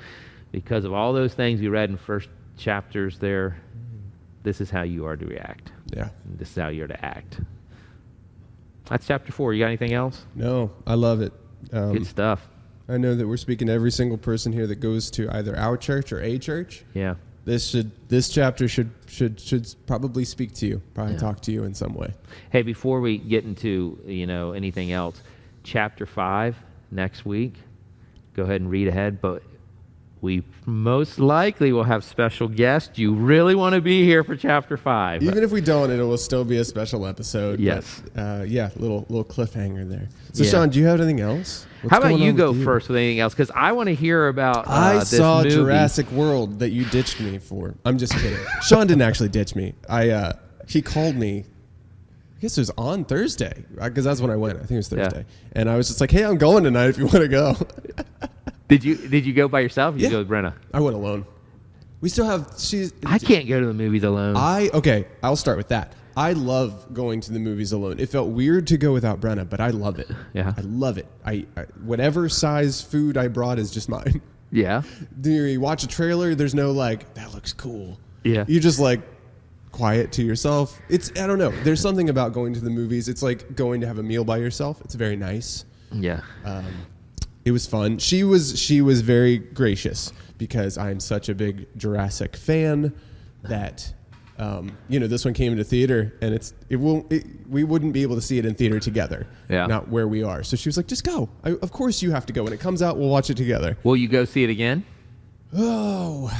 because of all those things we read in first chapters there, this is how you are to react. Yeah. And This is how you're to act. That's chapter 4. You got anything else? No, I love it. Um, Good stuff. I know that we're speaking to every single person here that goes to either our church or a church. Yeah. This should this chapter should should should probably speak to you, probably Yeah. talk to you in some way. Hey, before we get into, you know, anything else, chapter 5 next week. Go ahead and read ahead, but we most likely will have special guests. You really want to be here for chapter 5. Even if we don't, it will still be a special episode. but, Yes. uh, yeah, little little cliffhanger there. So, Yeah. Sean, do you have anything else? What's How about you go with you? first with anything else? Because I want to hear about. Uh, I this saw movie. Jurassic World that you ditched me for. I'm just kidding. (laughs) Sean didn't actually ditch me. I uh, he called me. I guess it was on Thursday because that's when I went. I think it was Yeah. Thursday, and I was just like, "Hey, I'm going tonight. If you want to go." (laughs) Did you Did you go by yourself? Or Yeah. you go with Brenna? I went alone. We still have. She's. I can't go to the movies alone. I okay. I'll start with that. I love going to the movies alone. It felt weird to go without Brenna, but I love it. Yeah. I love it. I, I whatever size food I brought is just mine. (laughs) yeah. Do you watch a trailer? There's no like that looks cool. Yeah. You just like quiet to yourself. It's I don't know. There's something about going to the movies. It's like going to have a meal by yourself. It's very nice. Yeah. Um, it was fun. She was she was very gracious because I'm such a big Jurassic fan that um, you know this one came into theater and it's it won't it, we wouldn't be able to see it in theater together. Yeah. Not where we are. So she was like, just go. I, of course you have to go. When it comes out, we'll watch it together. Will you go see it again? Oh.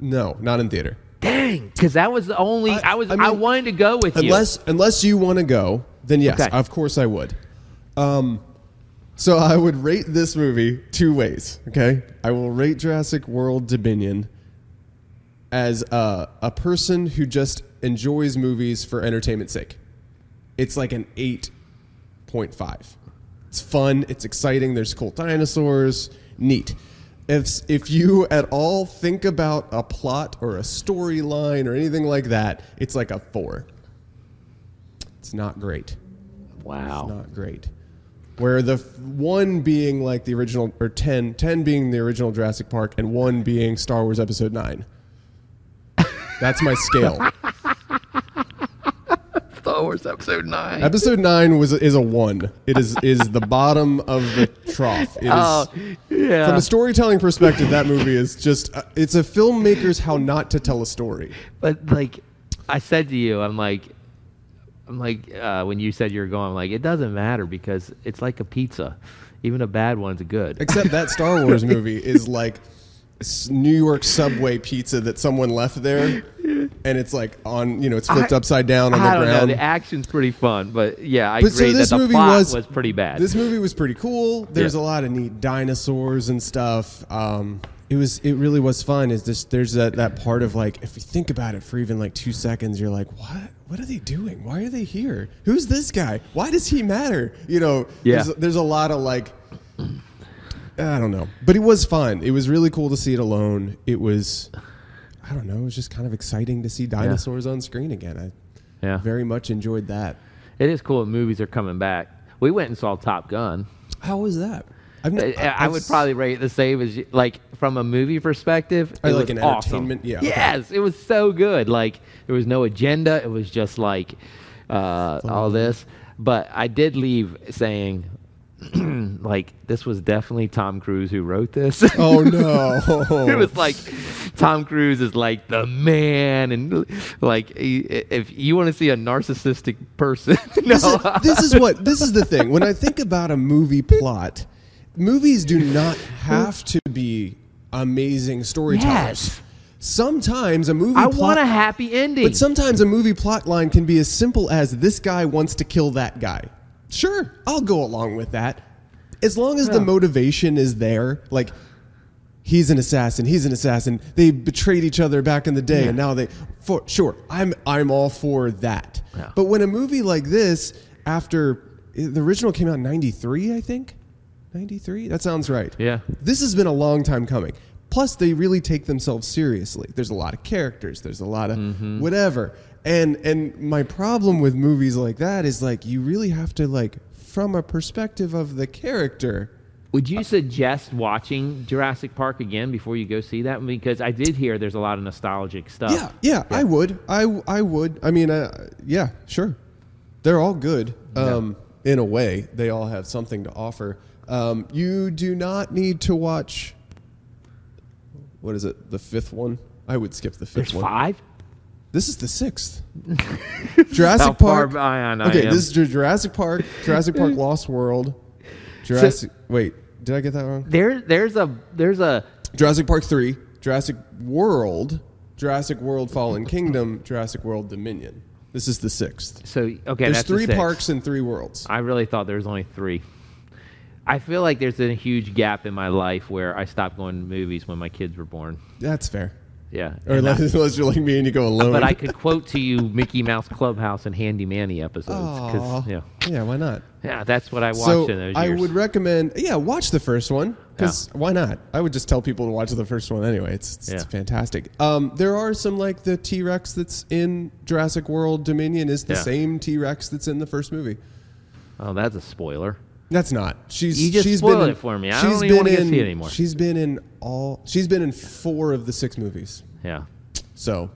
No, not in theater. Dang, because that was the only I, I- was. I I, wanted to go with you. Unless unless you want to go, then yes, Okay. of course I would. Um, so I would rate this movie two ways. Okay, I will rate Jurassic World Dominion as a, a person who just enjoys movies for entertainment's sake. It's like an eight point five. It's fun. It's exciting. There's cool dinosaurs. Neat. If if you at all think about a plot or a storyline or anything like that, it's like a four. It's not great. wow. It's not great. Where the f- one being like the original, or 10, 10 being the original Jurassic Park, and one being Star Wars Episode 9. That's my scale. (laughs) Star Wars Episode Nine. Episode 9 was is a 1. It is is the bottom of the trough. It is oh, yeah. From a storytelling perspective, that movie is just uh, it's a filmmaker's how not to tell a story. But like I said to you, I'm like, I'm like uh, when you said you were going, I'm like it doesn't matter because it's like a pizza. Even a bad one's good. Except that Star Wars (laughs) movie is like New York subway pizza that someone left there, and it's like on you know it's flipped I- upside down on I the don't know. ground. The action's pretty fun, but yeah, I But so agree that this the movie plot was- was, pretty bad. This movie was pretty cool. There's Yeah. a lot of neat dinosaurs and stuff. Um, it was it really was fun. Is this there's that that part of like if you think about it for even like two seconds, you're like, what what are they doing? Why are they here? Who's this guy? Why does he matter? You know, Yeah. there's, there's a lot of like. I don't know, but it was fun. It was really cool to see it alone. It was, I don't know, it was just kind of exciting to see dinosaurs on screen again. I yeah, very much enjoyed that. it is cool. that Movies are coming back. We went and saw Top Gun. How was that? I've I, I would probably rate it the same as you, like from a movie perspective. It like was an awesome. entertainment- yeah, okay. Yes, it was so good. Like there was no agenda. It was just like uh, all this. But I did leave saying, (clears throat) like this was definitely Tom Cruise who wrote this. Oh no! (laughs) it was like Tom Cruise is like the man, and like if you want to see a narcissistic person, (laughs) no, this, is, this is what this is the thing. When I think about a movie plot, movies do not (laughs) have to be amazing storytellers. Yes. Sometimes a movie I plot, want a happy ending. but sometimes a movie plot line can be as simple as this guy wants to kill that guy. Sure, I'll go along with that. As long as the motivation is there, like he's an assassin, he's an assassin. They betrayed each other back in the day, Yeah. and now they. For sure, I'm I'm all for that. Yeah. But when a movie like this, after eh, the original came out in '93, I think, '93. That sounds right. Yeah. This has been a long time coming. Plus, they really take themselves seriously. There's a lot of characters. There's a lot of Mm-hmm. whatever. And and my problem with movies like that is like you really have to like from a perspective of the character. Would you suggest watching Jurassic Park again before you go see that? Because I did hear there's a lot of nostalgic stuff. Yeah, yeah, I would. I I would. I mean, uh, yeah, sure. They're all good. Um, in a way, they all have something to offer. Um, you do not need to watch. What is it? The fifth one. I would skip the fifth There's one. five. This is the sixth. (laughs) Jurassic Park. I okay, am. this is Ju- Jurassic Park. Jurassic Park (laughs) Lost World. Jurassic. wait, did I get that wrong? There, there's a, there's a. Jurassic Park three. Jurassic World. Jurassic World Fallen Kingdom. Jurassic World Dominion. This is the sixth. So okay, There's that's the three parks and three worlds. I really thought there was only three. I feel like there's a huge gap in my life where I stopped going to movies when my kids were born. That's fair. Yeah. Or And I- unless, unless you're like me and you go alone. but I could quote to you Mickey Mouse Clubhouse and Handy Manny episodes yeah, Yeah, why not? yeah, that's what I watched so in those years. I would recommend, yeah, watch the first one because why not? I would just tell people to watch the first one anyway. It's, it's, Yeah. fantastic. Um, there are some like the T Rex that's in Jurassic World Dominion is the Yeah. same T Rex that's in the first movie. oh, that's a spoiler. That's not. She's You just she's spoiled been in, it for me. I she's don't even get in- see it anymore. She's been in all. She's been in four of the six movies. Yeah. So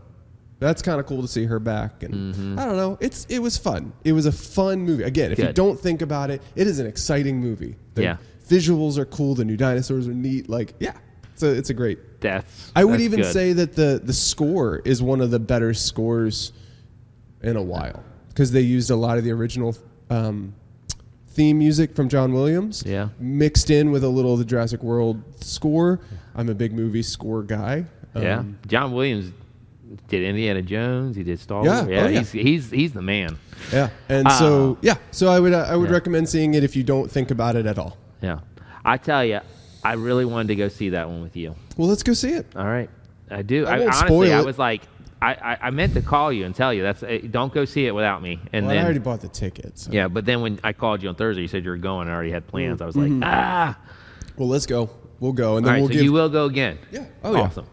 That's kind of cool to see her back, and Mm-hmm. I don't know. It's it was fun. It was a fun movie. Again, if you don't think about it, it is an exciting movie. The Yeah. visuals are cool. The new dinosaurs are neat. Like, yeah, it's a it's a great. That's. I would even good. say that the the score is one of the better scores in a while because they used a lot of the original um, theme music from John Williams. Yeah. mixed in with a little of the Jurassic World score. I'm a big movie score guy. Yeah, Um, John Williams did Indiana Jones. He did Star Wars. Yeah, oh, yeah. he's he's he's the man. yeah, and Ah. so yeah, so I would uh, I would Yeah. recommend seeing it if you don't think about it at all. Yeah, I tell you, I really wanted to go see that one with you. Well, let's go see it. All right, I do. I I, honestly, I was like, I, I, I meant to call you and tell you that's uh, don't go see it without me. And Well, I already bought the tickets. so- yeah, but then when I called you on Thursday, you said you were going. And I already had plans. I was Mm-hmm. like, ah. Well, let's go. We'll go, and then right, we'll so give, you will go again. Yeah. Oh, yeah. awesome,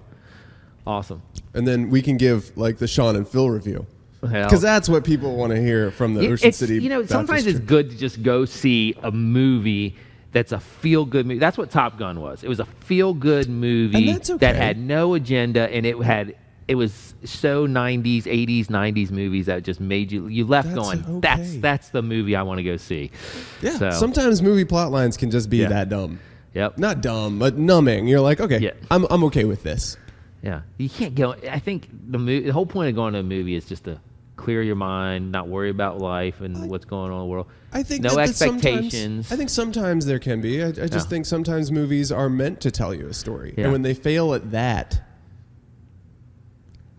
awesome. and then we can give like the Sean and Phil review because that's what people want to hear from the It- Ocean City. You know, Baptist sometimes it's good to just go see a movie that's a feel good movie. That's what Top Gun was. It was a feel good movie okay. that had no agenda and it had it was so 90s, 80s, 90s movies that just made you you left That's going, okay. that's that's the movie I want to go see. Yeah. So, Sometimes movie plot lines can just be Yeah. that dumb. yep. Not dumb, but numbing. You're like, okay, Yeah. I'm I'm okay with this. Yeah. You can't go I think the mo- the whole point of going to a movie is just to clear your mind, not worry about life and what's going on in the world. I think no that, that expectations. I think sometimes there can be. I, I just Yeah. think sometimes movies are meant to tell you a story, and when they fail at that,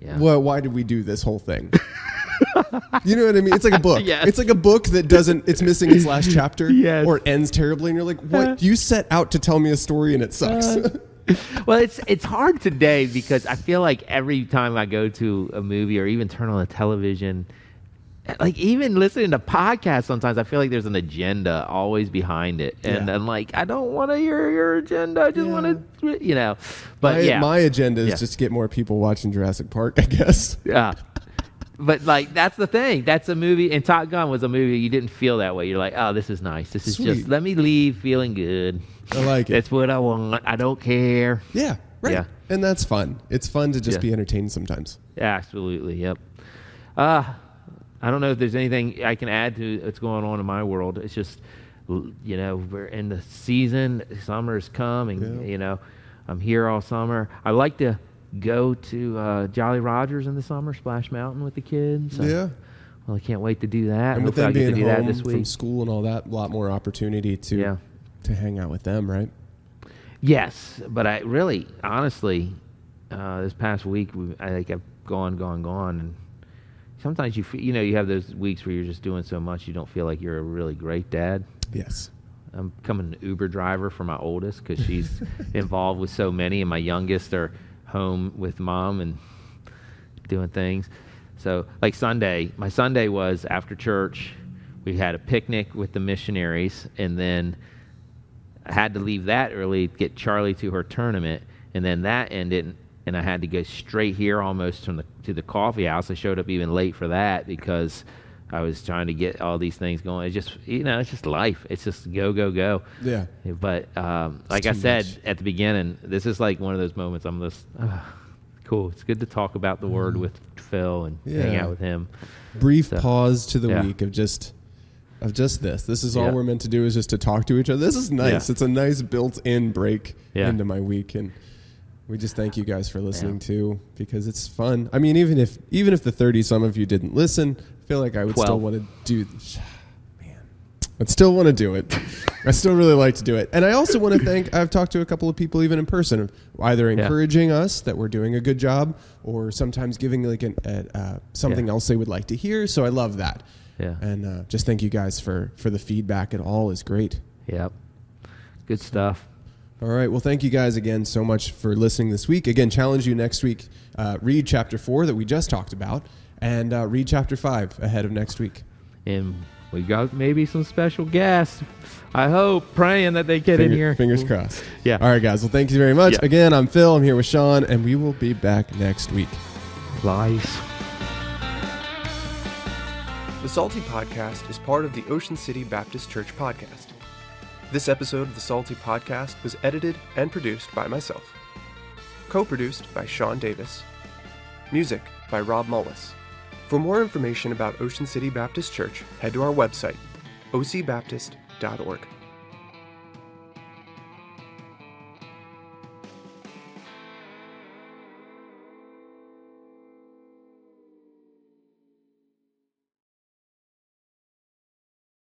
yeah. well, why did we do this whole thing? you know what I mean? It's like a book. (laughs) Yes. It's like a book that doesn't. It's missing its last (laughs) chapter, Yes. or it ends terribly, and you're like, "What? You set out to tell me a story, and it sucks." Uh, (laughs) well, it's it's hard today because I feel like every time I go to a movie or even turn on the television, like even listening to podcasts, sometimes I feel like there's an agenda always behind it, and Yeah. I'm like, I don't want to hear your agenda. I just Yeah. want to, you know. But my, yeah, my agenda is Yeah. just to get more people watching Jurassic Park. I guess. yeah. But like that's the thing. That's a movie, and Top Gun was a movie you didn't feel that way. You're like, oh, this is nice. This is just let me leave feeling good. I like it. That's what I want. I don't care. Yeah. Right. Yeah. And that's fun. It's fun to just be entertained sometimes. Absolutely. Yep. Uh, I don't know if there's anything I can add to what's going on in my world. It's just, you know, we're in the season. Summer's come, and Yeah. you know, I'm here all summer. I like to go to uh, Jolly Rogers in the summer, Splash Mountain with the kids. So- yeah. Well, I can't wait to do that. And with them being home this from school and all that, a lot more opportunity to Yeah. to hang out with them, right? Yes, but I really, honestly, uh, this past week, we, I think I've gone, gone, gone, and sometimes you feel, you know, you have those weeks where you're just doing so much, you don't feel like you're a really great dad. Yes. I'm becoming an Uber driver for my oldest because she's (laughs) involved with so many, and my youngest are home with mom and doing things. So, like Sunday, my Sunday was after church. We had a picnic with the missionaries, and then I had to leave that early to get Charlie to her tournament, and then that ended, and I had to go straight here almost from the to the coffee house. I showed up even late for that because I was trying to get all these things going. It's just you know, it's just life. It's just go go go. Yeah. But um, like I said much. at the beginning, this is like one of those moments. I'm just ah, cool. It's good to talk about the word with Phil and hang Mm-hmm. Out with him. Brief So, pause to the yeah. week of just of just this. This is all Yeah. we're meant to do is just to talk to each other. This is nice. Yeah. It's a nice built-in break Yeah. into my week and we just thank you guys for listening too because it's fun. I mean, even if even if the 30 some of you didn't listen, I feel like I would still want to do (sighs) man. I'd still want to do it. I still really like to do it. And I also want to thank (coughs) I've talked to a couple of people even in person either Yeah. encouraging us that we're doing a good job or sometimes giving like an a, uh, something Yeah. else they would like to hear. So I love that. Yeah. And uh, just thank you guys for for the feedback. It all is great. Yep. Good stuff. All right. Well, thank you guys again so much for listening this week. Again, challenge you next week. Uh, read chapter four that we just talked about, and uh, read chapter five ahead of next week. And we got maybe some special guests. I hope, praying that they get in here. Fingers crossed. Yeah. All right, guys. Well, thank you very much. Yeah. Again, I'm Phil. I'm here with Sean, and we will be back next week. Lies. The Salty Podcast is part of the Ocean City Baptist Church podcast. This episode of the Salty Podcast was edited and produced by myself. Co produced by Sean Davis. Music by Rob Mullis. For more information about Ocean City Baptist Church, head to our website, ocbaptist.org.